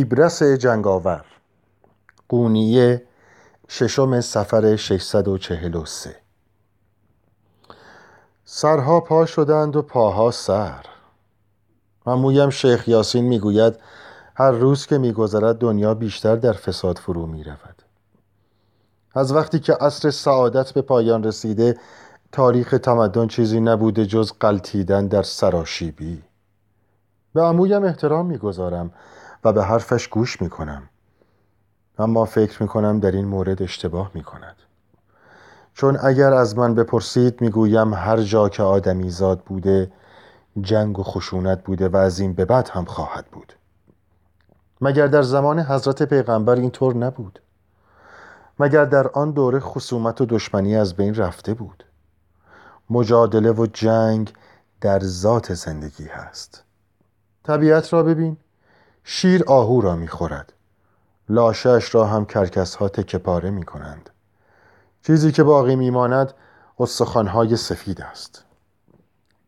دیبرس جنگاور. قونیه ششم سفر 643 سرها پا شدند و پاها سر. امویم شیخ یاسین می‌گوید هر روز که میگذرد دنیا بیشتر در فساد فرو می رود. از وقتی که عصر سعادت به پایان رسیده تاریخ تمدن چیزی نبوده جز قلتیدن در سراشیبی. به عمویم احترام می‌گذارم. و به حرفش گوش می‌کنم. اما فکر می‌کنم در این مورد اشتباه می‌کند. چون اگر از من بپرسید می‌گویم هر جا که آدمی زاد بوده جنگ و خشونت بوده و از این به بعد هم خواهد بود. مگر در زمان حضرت پیغمبر اینطور نبود؟ مگر در آن دوره خصومت و دشمنی از بین رفته بود؟ مجادله و جنگ در ذات زندگی هست. طبیعت را ببین. شیر آهو را می‌خورد. لاشش را هم کرکس ها تکه پاره می کنند چیزی که باقی میماند استخوانهای سفید است.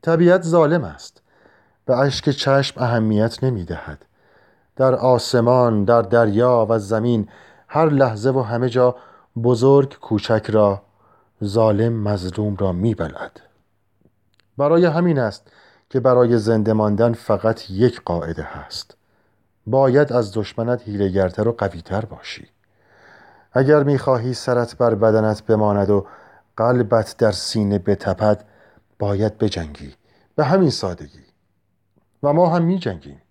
طبیعت ظالم است. به اشک چشم اهمیت نمی دهد در آسمان در دریا و زمین هر لحظه و همه جا بزرگ کوچک را ظالم مظلوم را میبلد برای همین است که برای زنده ماندن فقط یک قاعده هست. باید از دشمنت هیلگرتر و قویتر باشی. اگر می‌خواهی سرت بر بدنت بماند و قلبت در سینه بتپد باید بجنگی. به همین سادگی. و ما هم میجنگیم.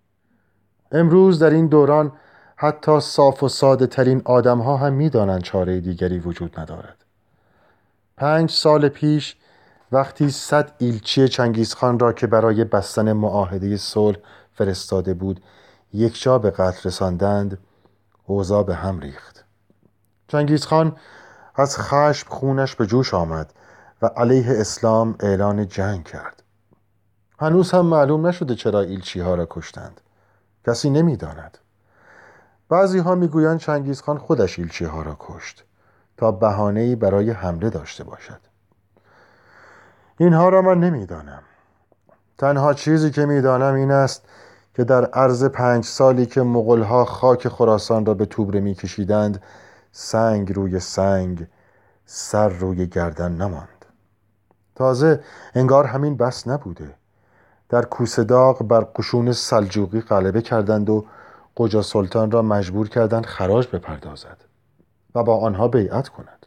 امروز در این دوران حتی صاف و ساده ترین آدم ها هم می‌دانند چاره دیگری وجود ندارد. پنج سال پیش وقتی صد ایلچی چنگیزخان را که برای بستن معاهده صلح فرستاده بود یکجا به قتل رساندند اوضاع به هم ریخت. چنگیزخان از خشم خونش به جوش آمد و علیه اسلام اعلان جنگ کرد. هنوز هم معلوم نشده چرا ایلچی ها را کشتند. کسی نمی‌داند. بعضی ها می‌گویند چنگیزخان خودش ایلچی ها را کشت تا بهانه‌ای برای حمله داشته باشد. اینها را من نمی‌دانم. تنها چیزی که می‌دانم این است که در عرض پنج سالی که مغلها خاک خراسان را به توبره میکشیدند سنگ روی سنگ سر روی گردن نماند. تازه انگار همین بس نبوده. در کوسداغ بر قشون سلجوقی غلبه کردند و قجا سلطان را مجبور کردند خراج بپردازد و با آنها بیعت کند.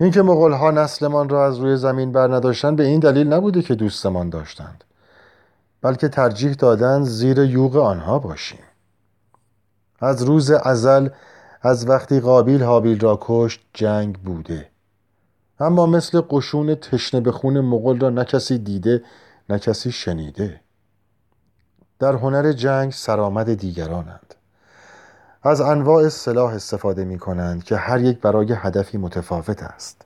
اینکه مغلها نسلمان را از روی زمین بر نداشتند به این دلیل نبوده که دوستمان داشتند. بلکه ترجیح دادند زیر یوغ آنها باشیم. از روز ازل از وقتی قابیل حابیل را کشت جنگ بوده. اما مثل قشون تشنه به خون مغل را نه کسی دیده نه کسی شنیده. در هنر جنگ سرآمد دیگرانند. از انواع سلاح استفاده می کنند که هر یک برای هدفی متفاوت است.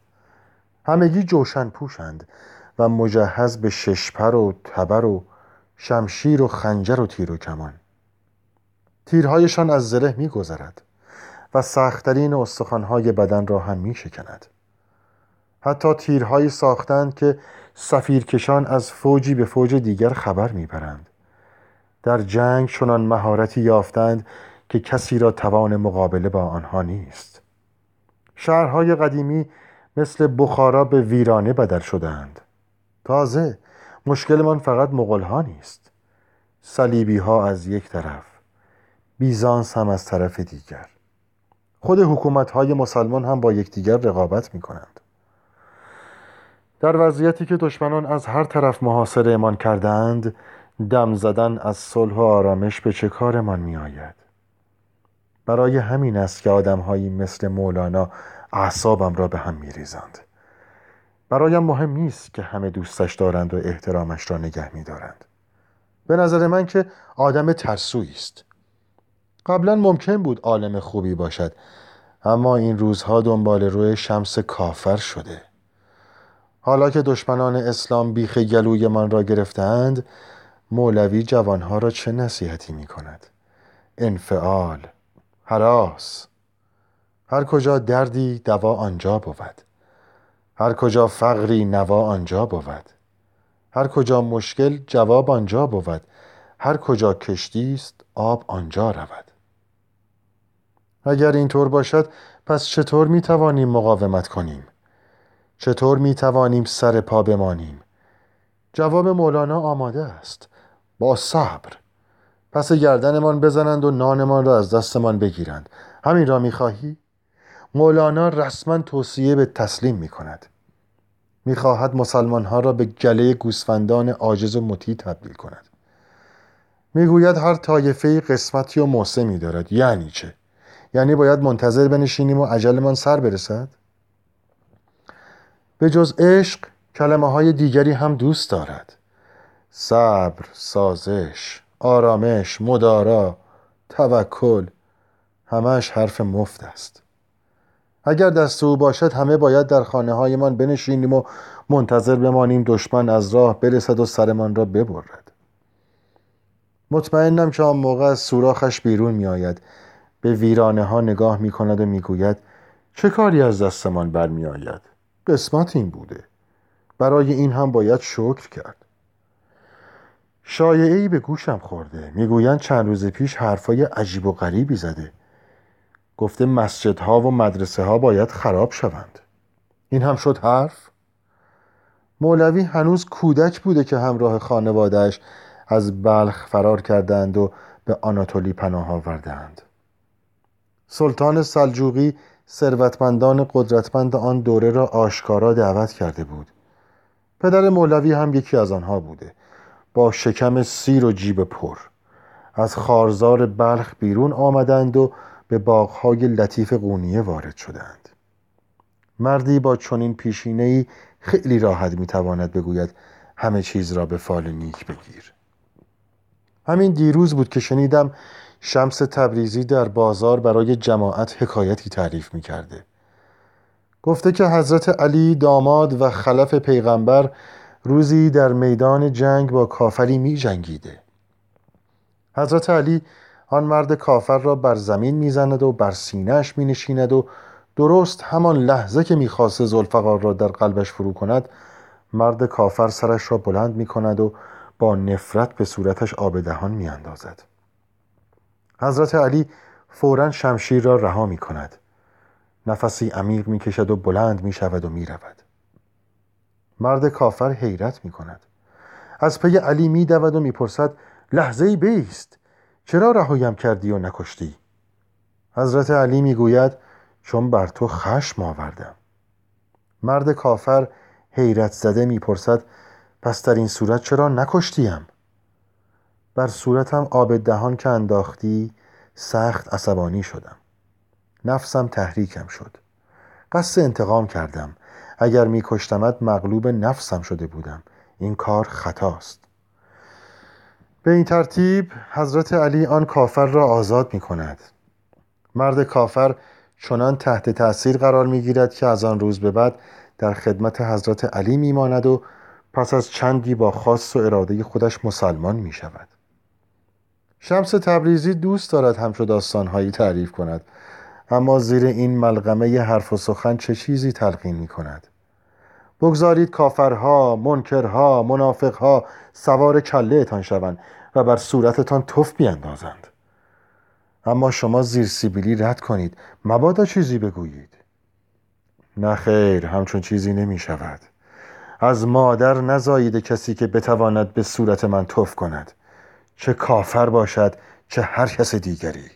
همگی جوشن پوشند و مجهز به ششپر و تبر و شمشیر و خنجر و تیر و کمان. تیرهایشان از زره می گذرد و سختترین استخوانهای بدن را هم می شکند حتی تیرهایی ساختند که سفیرکشان از فوجی به فوج دیگر خبر می‌برند. در جنگ چنان مهارتی یافتند که کسی را توان مقابله با آنها نیست. شهرهای قدیمی مثل بخارا به ویرانه بدل شدند تازه مشکلمان فقط مغلها نیست. صلیبی ها از یک طرف بیزانس هم از طرف دیگر. خود حکومت های مسلمان هم با یکدیگر رقابت می کنند در وضعیتی که دشمنان از هر طرف محاصره امان کردند دم زدن از صلح و آرامش به چه کارمان می آید برای همین است که آدمهایی مثل مولانا اعصابم را به هم می ریزند برایم مهم نیست که همه دوستش دارند و احترامش را نگه می دارند به نظر من که آدم ترسویی است. قبلا ممکن بود عالم خوبی باشد اما این روزها دنبال روی شمس کافر شده. حالا که دشمنان اسلام بیخ گلوی من را گرفتند مولوی جوانها را چه نصیحتی می کند انفعال حراس. هر کجا دردی دوا آنجا بود. هر کجا فقری نوا آنجا بود. هر کجا مشکل جواب آنجا بود. هر کجا کشتی است آب آنجا رود. اگر اینطور باشد پس چطور می توانیم مقاومت کنیم؟ چطور می توانیم سر پا بمانیم؟ جواب مولانا آماده است. با صبر. پس گردنمان بزنند و نانمان را از دستمان بگیرند. همین را می خواهی؟ مولانا رسما توصیه به تسلیم می کند می خواهد مسلمان ها را به گله گوسفندان عاجز و مطیع تبدیل کند. می‌گوید هر طایفه قسمتی و موسمی دارد. یعنی چه؟ یعنی باید منتظر بنشینیم و عجلمان سر برسد؟ به جز عشق کلمه های دیگری هم دوست دارد. صبر، سازش، آرامش، مدارا، توکل همش حرف مفت است. اگر دست او باشد همه باید در خانه هایمان بنشینیم و منتظر بمانیم دشمن از راه برسد و سرمان را ببرد. مطمئنم که آن موقع از سوراخش بیرون می آید به ویرانه ها نگاه می کند و می گوید چه کاری از دستمان برمی آید قسمت این بوده. برای این هم باید شکر کرد. شایعه ای به گوشم خورده. می‌گویند چند روز پیش حرفای عجیب و غریبی زده. گفته مسجدها و مدرسه ها باید خراب شوند. این هم شد حرف؟ مولوی هنوز کودک بوده که همراه خانوادهش از بلخ فرار کردند و به آناتولی پناه آوردند. سلطان سلجوقی ثروتمندان قدرتمند آن دوره را آشکارا دعوت کرده بود. پدر مولوی هم یکی از آنها بوده. با شکم سیر و جیب پر. از خارزار بلخ بیرون آمدند و به باغهای لطیف قونیه وارد شدند مردی با چنین پیشینه‌ای خیلی راحت می‌تواند بگوید همه چیز را به فال نیک بگیر همین دیروز بود که شنیدم شمس تبریزی در بازار برای جماعت حکایتی تعریف می کرده. گفته که حضرت علی داماد و خلف پیغمبر روزی در میدان جنگ با کافری می جنگیده. حضرت علی آن مرد کافر را بر زمین می‌زند و بر سینهش می نشیند و درست همان لحظه که می‌خواست زلفقار را در قلبش فرو کند مرد کافر سرش را بلند می کند و با نفرت به صورتش آب دهان می اندازد. حضرت علی فورا شمشیر را رها می کند نفسی عمیق می کشد و بلند می شود و می رود مرد کافر حیرت می کند از پی علی می دود و می پرسد لحظه بیست؟ چرا رهایم کردی و نکشتی؟ حضرت علی می گوید چون بر تو خشم آوردم. مرد کافر حیرت زده می پرسد پس در این صورت چرا نکشتیم؟ بر صورتم آب دهان که انداختی سخت عصبانی شدم. نفسم تحریکم شد. قصد انتقام کردم. اگر می کشتمت مغلوب نفسم شده بودم. این کار خطاست. به این ترتیب حضرت علی آن کافر را آزاد می کند مرد کافر چنان تحت تأثیر قرار می گیرد که از آن روز به بعد در خدمت حضرت علی می ماند و پس از چندی با خاص و اراده خودش مسلمان می شود شمس تبریزی دوست دارد همچو داستانهایی تعریف کند اما زیر این ملغمه حرف و سخن چه چیزی تلقین می کند بگذارید کافرها، منکرها، منافقها سوار کله شوند و بر صورتتان تف بیاندازند اما شما زیر سیبیلی رد کنید. مبادا چیزی بگویید. نه خیر همچون چیزی نمی شود از مادر نزایید کسی که بتواند به صورت من توف کند. چه کافر باشد چه هر کس دیگری.